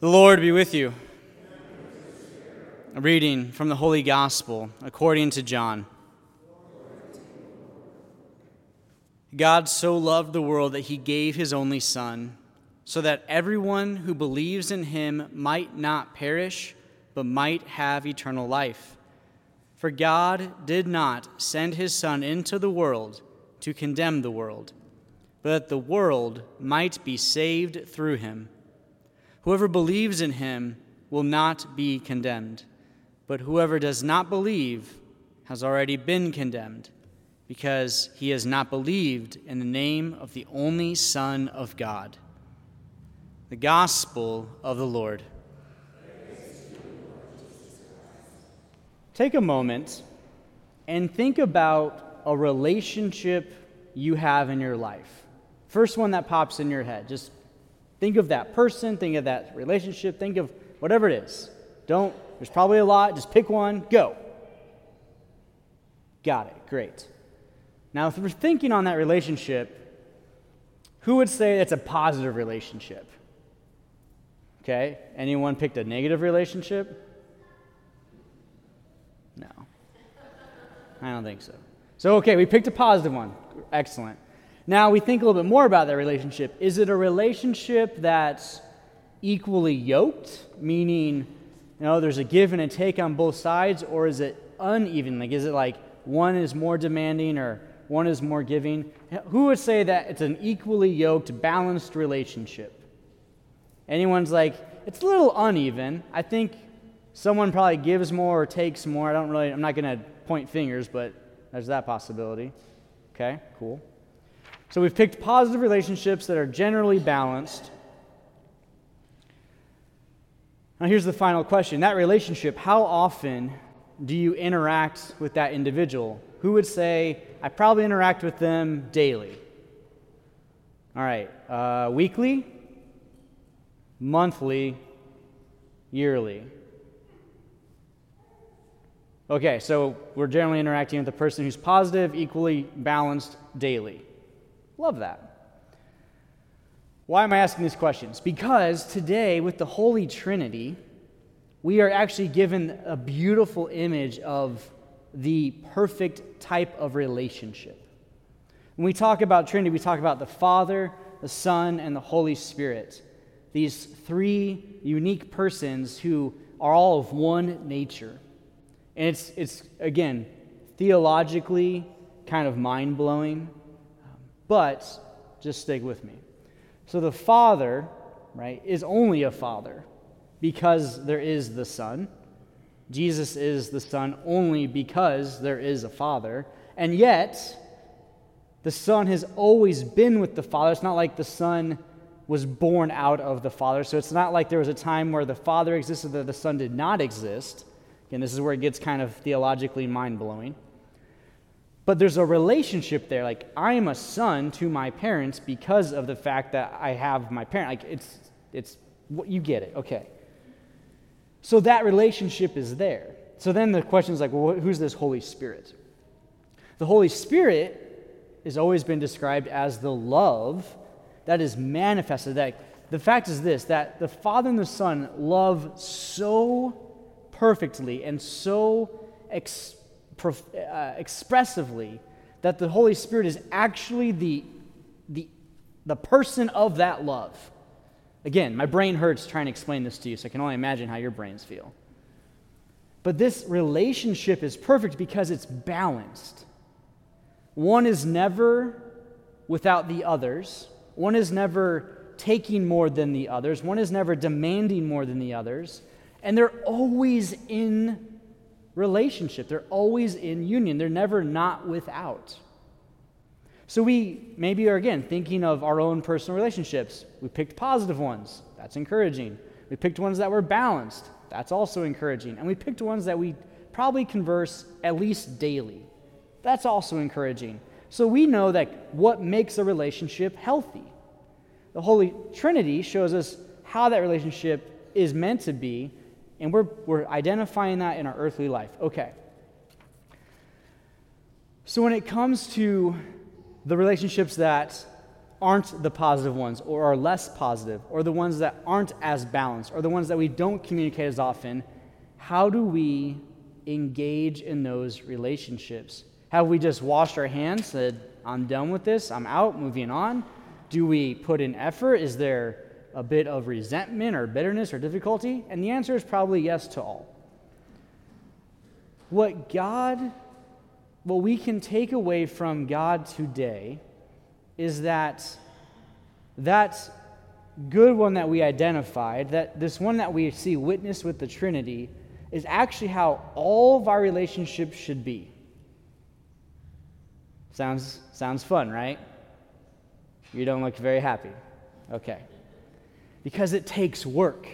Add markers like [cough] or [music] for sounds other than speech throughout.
The Lord be with you. A reading from the Holy Gospel according to John. God so loved the world that he gave his only Son, so that everyone who believes in him might not perish, but might have eternal life. For God did not send his Son into the world to condemn the world, but that the world might be saved through him. Whoever believes in him will not be condemned, but whoever does not believe has already been condemned, because he has not believed in the name of the only Son of God. The Gospel of the Lord. Take a moment and think about a relationship you have in your life. First one that pops in your head. Just think of that person, think of that relationship, think of whatever it is. Don't, there's probably a lot. Just pick one, go. Got it, great. Now, if we're thinking on that relationship, who would say it's a positive relationship? Okay, anyone picked a negative relationship? No. I don't think so. So, okay, we picked a positive one. Excellent. Now we think a little bit more about that relationship. Is it a relationship that's equally yoked, meaning, you know, there's a give and a take on both sides, or is it uneven? Like, is it like one is more demanding or one is more giving? Who would say that it's an equally yoked, balanced relationship? Anyone's like, it's a little uneven. I think someone probably gives more or takes more. I don't really, I'm not going to point fingers, but there's that possibility. Okay, cool. So we've picked positive relationships that are generally balanced. Now, here's the final question that relationship, how often do you interact with that individual? Who would say, I probably interact with them daily? All right, uh, weekly, monthly, yearly. Okay, so we're generally interacting with the person who's positive, equally balanced daily. Love that. Why am I asking these questions? Because today, with the Holy Trinity, we are actually given a beautiful image of the perfect type of relationship. When we talk about Trinity, we talk about the Father, the Son, and the Holy Spirit. These three unique persons who are all of one nature. And it's, it's again, theologically kind of mind blowing but just stick with me. So the Father, right, is only a Father because there is the Son. Jesus is the Son only because there is a Father. And yet, the Son has always been with the Father. It's not like the Son was born out of the Father. So it's not like there was a time where the Father existed that the Son did not exist. Again, this is where it gets kind of theologically mind blowing. But there's a relationship there. Like, I'm a son to my parents because of the fact that I have my parent. Like, it's, it's, you get it. Okay. So that relationship is there. So then the question is like, well, who's this Holy Spirit? The Holy Spirit has always been described as the love that is manifested. That the fact is this that the Father and the Son love so perfectly and so ex- uh, expressively that the Holy Spirit is actually the, the, the person of that love. Again, my brain hurts trying to explain this to you, so I can only imagine how your brains feel. But this relationship is perfect because it's balanced. One is never without the others, one is never taking more than the others, one is never demanding more than the others, and they're always in relationship. They're always in union, they're never not without. So we maybe are again thinking of our own personal relationships. We picked positive ones. That's encouraging. We picked ones that were balanced. That's also encouraging. And we picked ones that we probably converse at least daily. That's also encouraging. So we know that what makes a relationship healthy. The Holy Trinity shows us how that relationship is meant to be and we're, we're identifying that in our earthly life. Okay. So when it comes to the relationships that aren't the positive ones or are less positive or the ones that aren't as balanced or the ones that we don't communicate as often, how do we engage in those relationships? Have we just washed our hands, said, I'm done with this, I'm out, moving on? Do we put in effort? Is there a bit of resentment or bitterness or difficulty? And the answer is probably yes to all. What God, what we can take away from God today is that that good one that we identified, that this one that we see witnessed with the Trinity, is actually how all of our relationships should be. Sounds, sounds fun, right? You don't look very happy. Okay. Because it takes work,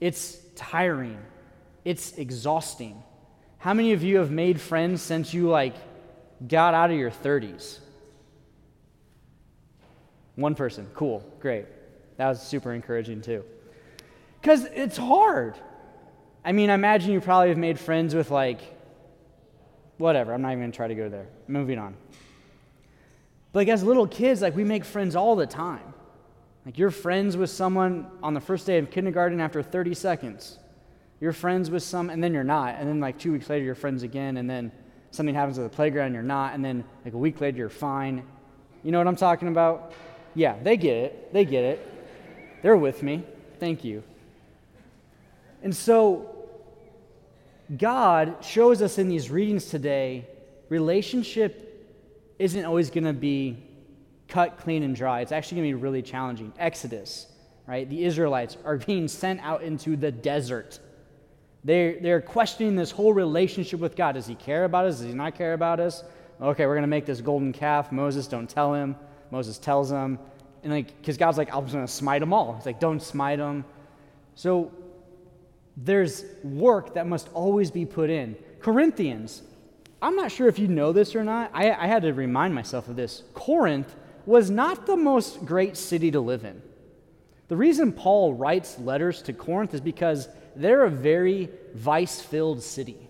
it's tiring, it's exhausting. How many of you have made friends since you like got out of your 30s? One person. Cool. Great. That was super encouraging too. Because it's hard. I mean, I imagine you probably have made friends with like, whatever. I'm not even going to try to go there. Moving on. But like as little kids, like we make friends all the time. Like you're friends with someone on the first day of kindergarten after 30 seconds. You're friends with some, and then you're not. And then like two weeks later, you're friends again. And then something happens at the playground, you're not. And then like a week later, you're fine. You know what I'm talking about? Yeah, they get it. They get it. They're with me. Thank you. And so, God shows us in these readings today relationship isn't always going to be cut clean and dry. It's actually going to be really challenging. Exodus, right? The Israelites are [laughs] being sent out into the desert. They're, they're questioning this whole relationship with God. Does he care about us? Does he not care about us? Okay, we're going to make this golden calf. Moses, don't tell him. Moses tells them. And like, because God's like, I'm just going to smite them all. He's like, don't smite them. So there's work that must always be put in. Corinthians, I'm not sure if you know this or not. I, I had to remind myself of this. Corinth was not the most great city to live in. The reason Paul writes letters to Corinth is because they're a very vice filled city.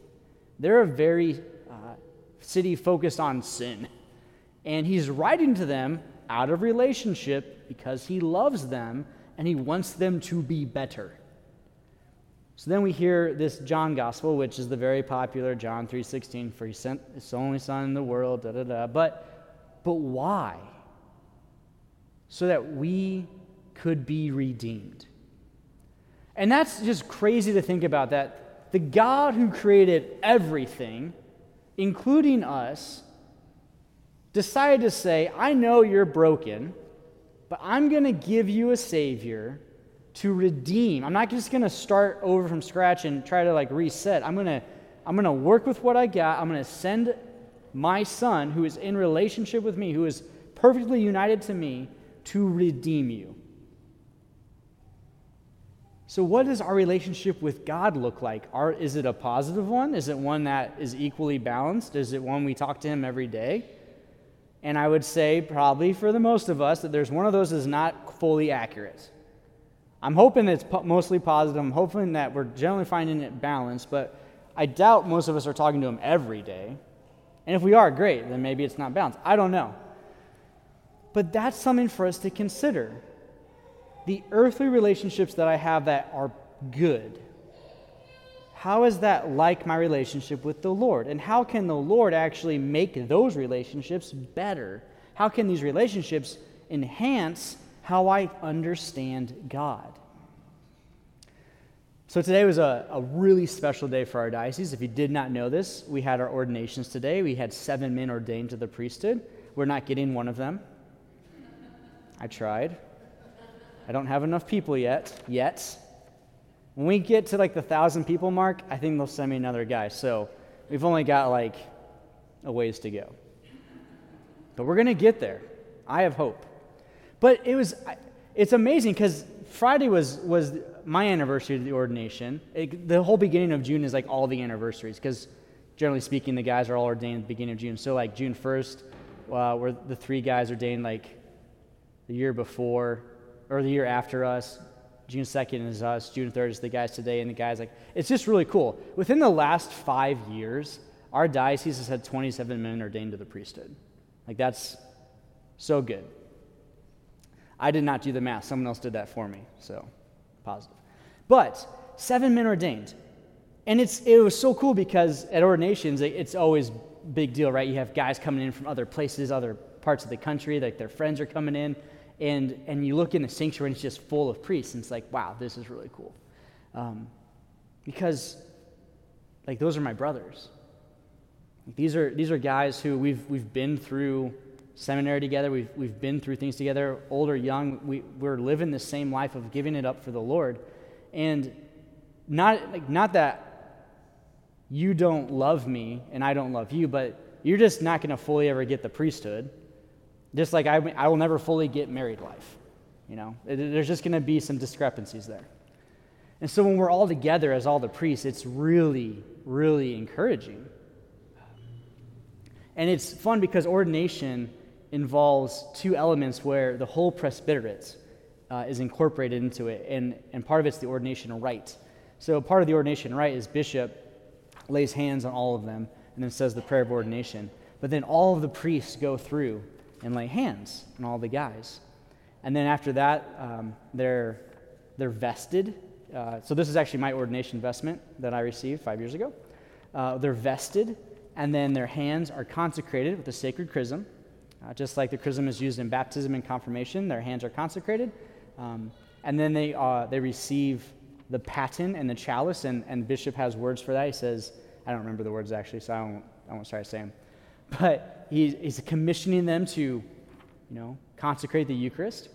They're a very uh, city focused on sin. And he's writing to them out of relationship because he loves them and he wants them to be better. So then we hear this John gospel, which is the very popular John 3:16, for he sent his only son in the world, da da da. But but why? So that we could be redeemed. And that's just crazy to think about that the God who created everything, including us, decided to say, I know you're broken, but I'm going to give you a Savior to redeem. I'm not just going to start over from scratch and try to like reset. I'm going to I'm going to work with what I got. I'm going to send my son who is in relationship with me, who is perfectly united to me, to redeem you. So, what does our relationship with God look like? Is it a positive one? Is it one that is equally balanced? Is it one we talk to Him every day? And I would say, probably for the most of us, that there's one of those that's not fully accurate. I'm hoping it's po- mostly positive. I'm hoping that we're generally finding it balanced, but I doubt most of us are talking to him every day. And if we are, great, then maybe it's not balanced. I don't know. But that's something for us to consider. The earthly relationships that I have that are good, how is that like my relationship with the Lord? And how can the Lord actually make those relationships better? How can these relationships enhance how I understand God. So today was a, a really special day for our diocese. If you did not know this, we had our ordinations today. We had seven men ordained to the priesthood. We're not getting one of them. I tried. I don't have enough people yet. Yet. When we get to like the thousand people mark, I think they'll send me another guy. So we've only got like a ways to go. But we're going to get there. I have hope. But it was, it's amazing because Friday was, was my anniversary of the ordination. It, the whole beginning of June is like all the anniversaries because generally speaking, the guys are all ordained at the beginning of June. So like June 1st, uh, where the three guys ordained like the year before or the year after us. June 2nd is us. June 3rd is the guys today, and the guys like it's just really cool. Within the last five years, our diocese has had 27 men ordained to the priesthood. Like that's so good. I did not do the math. Someone else did that for me. So, positive. But seven men ordained. And it's, it was so cool because at ordinations, it's always big deal, right? You have guys coming in from other places, other parts of the country, like their friends are coming in, and, and you look in the sanctuary and it's just full of priests, and it's like, wow, this is really cool. Um, because, like, those are my brothers. These are, these are guys who we've, we've been through seminary together, we've, we've been through things together, old or young, we, we're living the same life of giving it up for the Lord. And not, like, not that you don't love me and I don't love you, but you're just not going to fully ever get the priesthood. Just like I, I will never fully get married life. You know, there's just going to be some discrepancies there. And so when we're all together as all the priests, it's really, really encouraging. And it's fun because ordination involves two elements where the whole presbyterate uh, is incorporated into it, and, and part of it's the ordination rite. So part of the ordination rite is bishop lays hands on all of them and then says the prayer of ordination. But then all of the priests go through and lay hands on all the guys. And then after that, um, they're, they're vested. Uh, so this is actually my ordination vestment that I received five years ago. Uh, they're vested, and then their hands are consecrated with the sacred chrism. Uh, just like the chrism is used in baptism and confirmation, their hands are consecrated. Um, and then they, uh, they receive the paten and the chalice, and, and Bishop has words for that. He says, I don't remember the words actually, so I won't, I won't try to say them. [laughs] But he, he's commissioning them to, you know, consecrate the Eucharist.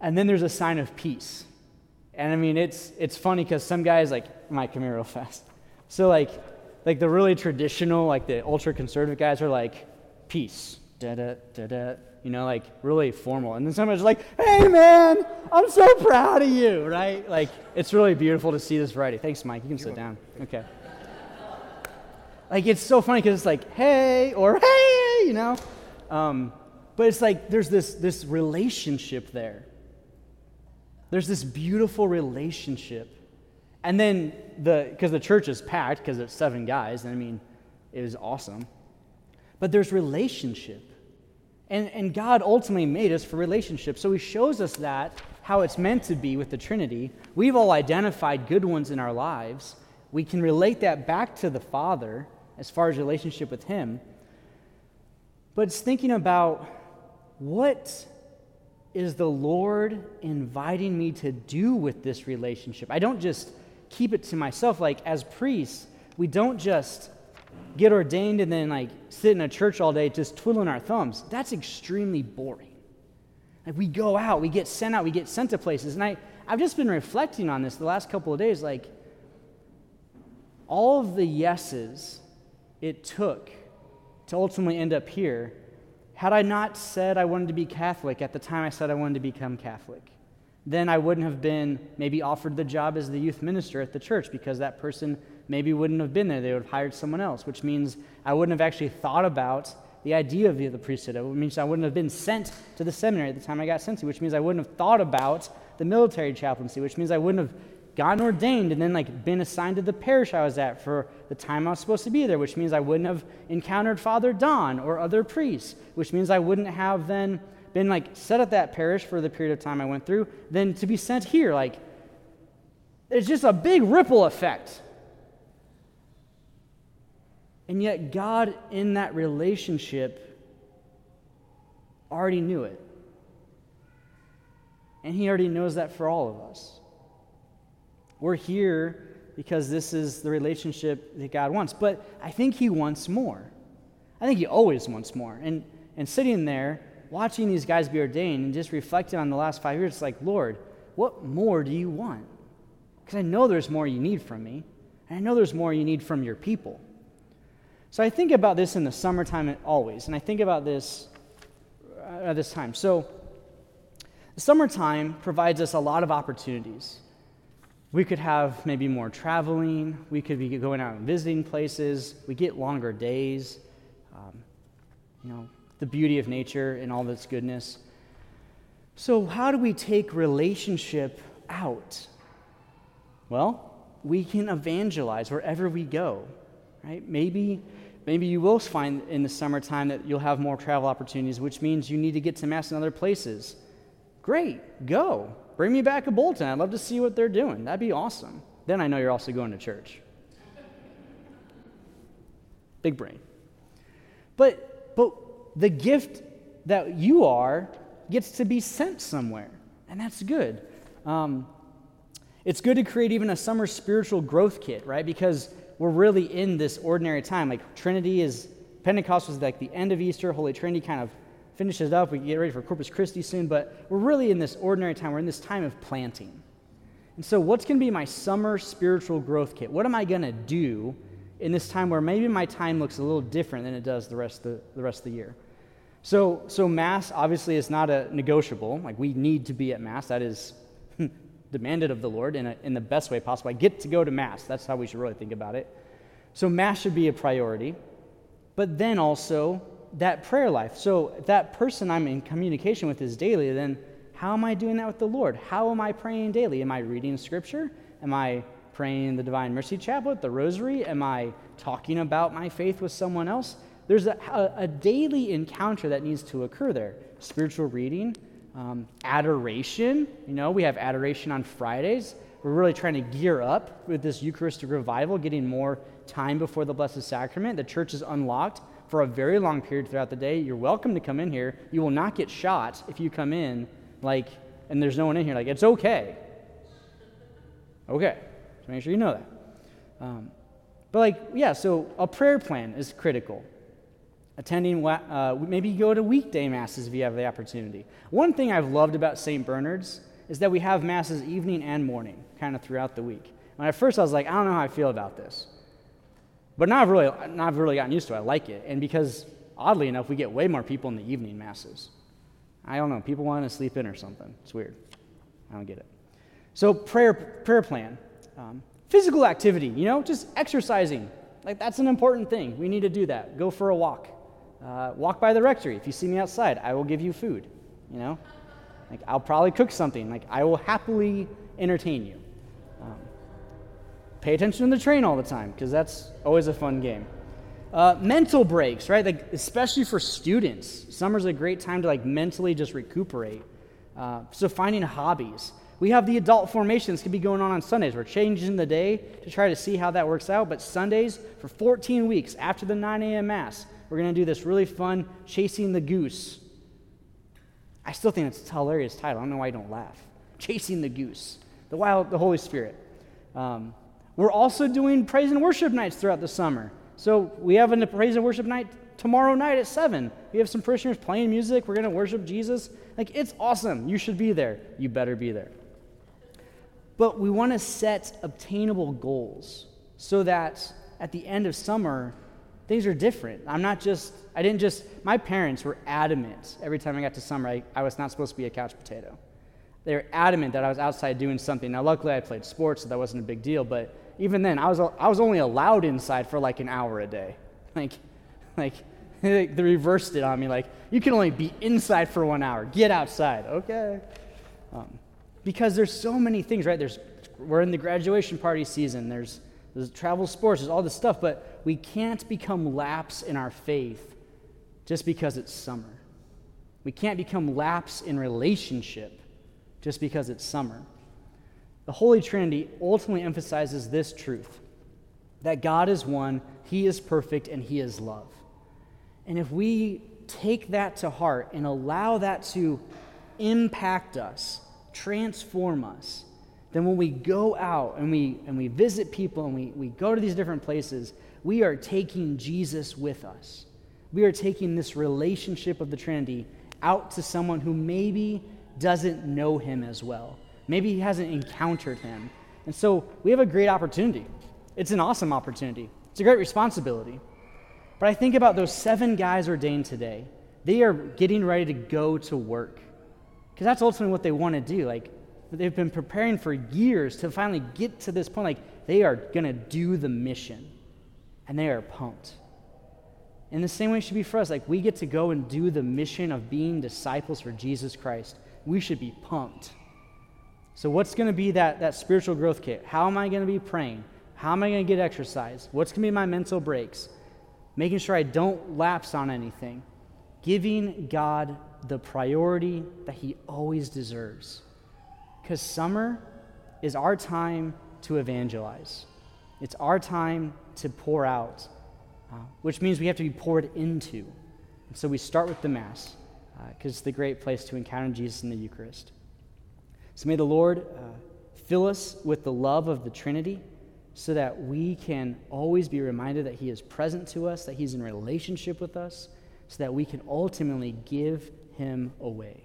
And then there's a sign of peace. And I mean, it's, it's funny because some guys, like, might come here real fast. So, like, like the really traditional, like the ultra conservative guys are like, peace, da da da da, you know, like really formal. And then somebody's like, hey man, I'm so proud of you, right? Like, it's really beautiful to see this variety. Thanks, Mike. You can sit down. Okay. Like, it's so funny because it's like, hey, or hey, you know? Um, but it's like there's this, this relationship there. There's this beautiful relationship. And then, the because the church is packed, because it's seven guys, and I mean, it was awesome. But there's relationship. And, and God ultimately made us for relationship. So He shows us that, how it's meant to be with the Trinity. We've all identified good ones in our lives. We can relate that back to the Father as far as relationship with Him. But it's thinking about what is the Lord inviting me to do with this relationship? I don't just keep it to myself. Like, as priests, we don't just get ordained and then like sit in a church all day just twiddling our thumbs. That's extremely boring. Like we go out, we get sent out, we get sent to places. And I, I've just been reflecting on this the last couple of days. Like all of the yeses it took to ultimately end up here, had I not said I wanted to be Catholic at the time I said I wanted to become Catholic, then I wouldn't have been maybe offered the job as the youth minister at the church because that person maybe wouldn't have been there. They would have hired someone else, which means I wouldn't have actually thought about the idea of the priesthood. It means I wouldn't have been sent to the seminary at the time I got sent to, which means I wouldn't have thought about the military chaplaincy, which means I wouldn't have gotten ordained and then like been assigned to the parish I was at for the time I was supposed to be there, which means I wouldn't have encountered Father Don or other priests, which means I wouldn't have then been like set at that parish for the period of time I went through, then to be sent here. Like, it's just a big ripple effect and yet, God, in that relationship, already knew it. And He already knows that for all of us. We're here because this is the relationship that God wants. But I think He wants more. I think He always wants more. And, and sitting there, watching these guys be ordained and just reflecting on the last five years, it's like, Lord, what more do you want? Because I know there's more you need from me, and I know there's more you need from your people. So I think about this in the summertime always, and I think about this uh, at this time. So the summertime provides us a lot of opportunities. We could have maybe more traveling. We could be going out and visiting places. We get longer days. Um, you know, the beauty of nature and all its goodness. So, how do we take relationship out? Well, we can evangelize wherever we go, right? Maybe Maybe you will find in the summertime that you'll have more travel opportunities, which means you need to get to Mass in other places. Great, go. Bring me back a bulletin. I'd love to see what they're doing. That'd be awesome. Then I know you're also going to church. Big brain. But, but the gift that you are gets to be sent somewhere, and that's good. Um, it's good to create even a summer spiritual growth kit, right? Because we're really in this ordinary time. Like Trinity is, Pentecost was like the end of Easter, Holy Trinity kind of finishes it up. We get ready for Corpus Christi soon, but we're really in this ordinary time. We're in this time of planting. And so, what's going to be my summer spiritual growth kit? What am I going to do in this time where maybe my time looks a little different than it does the rest of the, the rest of the year? So, so mass obviously is not a negotiable. Like we need to be at mass. That is [laughs] demanded of the Lord in, a, in the best way possible. I get to go to mass. That's how we should really think about it. So mass should be a priority. But then also that prayer life. So if that person I'm in communication with is daily, then how am I doing that with the Lord? How am I praying daily? Am I reading scripture? Am I praying the Divine Mercy Chaplet, the Rosary? Am I talking about my faith with someone else? There's a, a, a daily encounter that needs to occur there. Spiritual reading, um, adoration. You know, we have adoration on Fridays. We're really trying to gear up with this Eucharistic revival, getting more time before the Blessed Sacrament. The church is unlocked for a very long period throughout the day. You're welcome to come in here. You will not get shot if you come in, like, and there's no one in here. Like, it's okay. Okay. So make sure you know that. Um, but, like, yeah, so a prayer plan is critical. Attending, uh, maybe go to weekday masses if you have the opportunity. One thing I've loved about St. Bernard's is that we have masses evening and morning, kind of throughout the week. And at first I was like, I don't know how I feel about this. But now I've really, now I've really gotten used to it. I like it. And because, oddly enough, we get way more people in the evening masses. I don't know. People want to sleep in or something. It's weird. I don't get it. So, prayer, prayer plan. Um, physical activity, you know, just exercising. Like, that's an important thing. We need to do that. Go for a walk. Uh, walk by the rectory. If you see me outside, I will give you food, you know? Like, I'll probably cook something. Like, I will happily entertain you pay attention to the train all the time because that's always a fun game. Uh, mental breaks, right? Like especially for students, summer's a great time to like mentally just recuperate. Uh, so finding hobbies. We have the adult formations can be going on on Sundays. We're changing the day to try to see how that works out. But Sundays for 14 weeks after the 9 a.m. mass, we're going to do this really fun chasing the goose. I still think it's a hilarious title. I don't know why you don't laugh. Chasing the goose, the wild, the Holy Spirit. Um, we're also doing praise and worship nights throughout the summer. So we have a praise and worship night tomorrow night at 7. We have some parishioners playing music. We're going to worship Jesus. Like, it's awesome. You should be there. You better be there. But we want to set obtainable goals so that at the end of summer, things are different. I'm not just, I didn't just, my parents were adamant every time I got to summer, I, I was not supposed to be a couch potato. They were adamant that I was outside doing something. Now, luckily, I played sports, so that wasn't a big deal, but even then, I was, I was only allowed inside for like an hour a day. [laughs] Like, like [laughs] they reversed it on me. Like, you can only be inside for one hour. Get outside. Okay. Um, because there's so many things, right? There's, we're in the graduation party season. There's, there's travel sports. There's all this stuff. But we can't become lapse in our faith just because it's summer. We can't become lapse in relationship just because it's summer. The Holy Trinity ultimately emphasizes this truth that God is one, He is perfect, and He is love. And if we take that to heart and allow that to impact us, transform us, then when we go out and we, and we visit people and we, we go to these different places, we are taking Jesus with us. We are taking this relationship of the Trinity out to someone who maybe doesn't know him as well. Maybe he hasn't encountered him. And so we have a great opportunity. It's an awesome opportunity, it's a great responsibility. But I think about those seven guys ordained today. They are getting ready to go to work because that's ultimately what they want to do. Like, they've been preparing for years to finally get to this point. Like, they are going to do the mission, and they are pumped. In the same way, it should be for us. Like, we get to go and do the mission of being disciples for Jesus Christ. We should be pumped. So, what's going to be that, that spiritual growth kit? How am I going to be praying? How am I going to get exercise? What's going to be my mental breaks? Making sure I don't lapse on anything. Giving God the priority that he always deserves. Because summer is our time to evangelize, it's our time to pour out, uh, which means we have to be poured into. And so we start with the Mass, because uh, it's the great place to encounter Jesus in the Eucharist. So may the Lord uh, fill us with the love of the Trinity so that we can always be reminded that He is present to us, that He's in relationship with us, so that we can ultimately give Him away.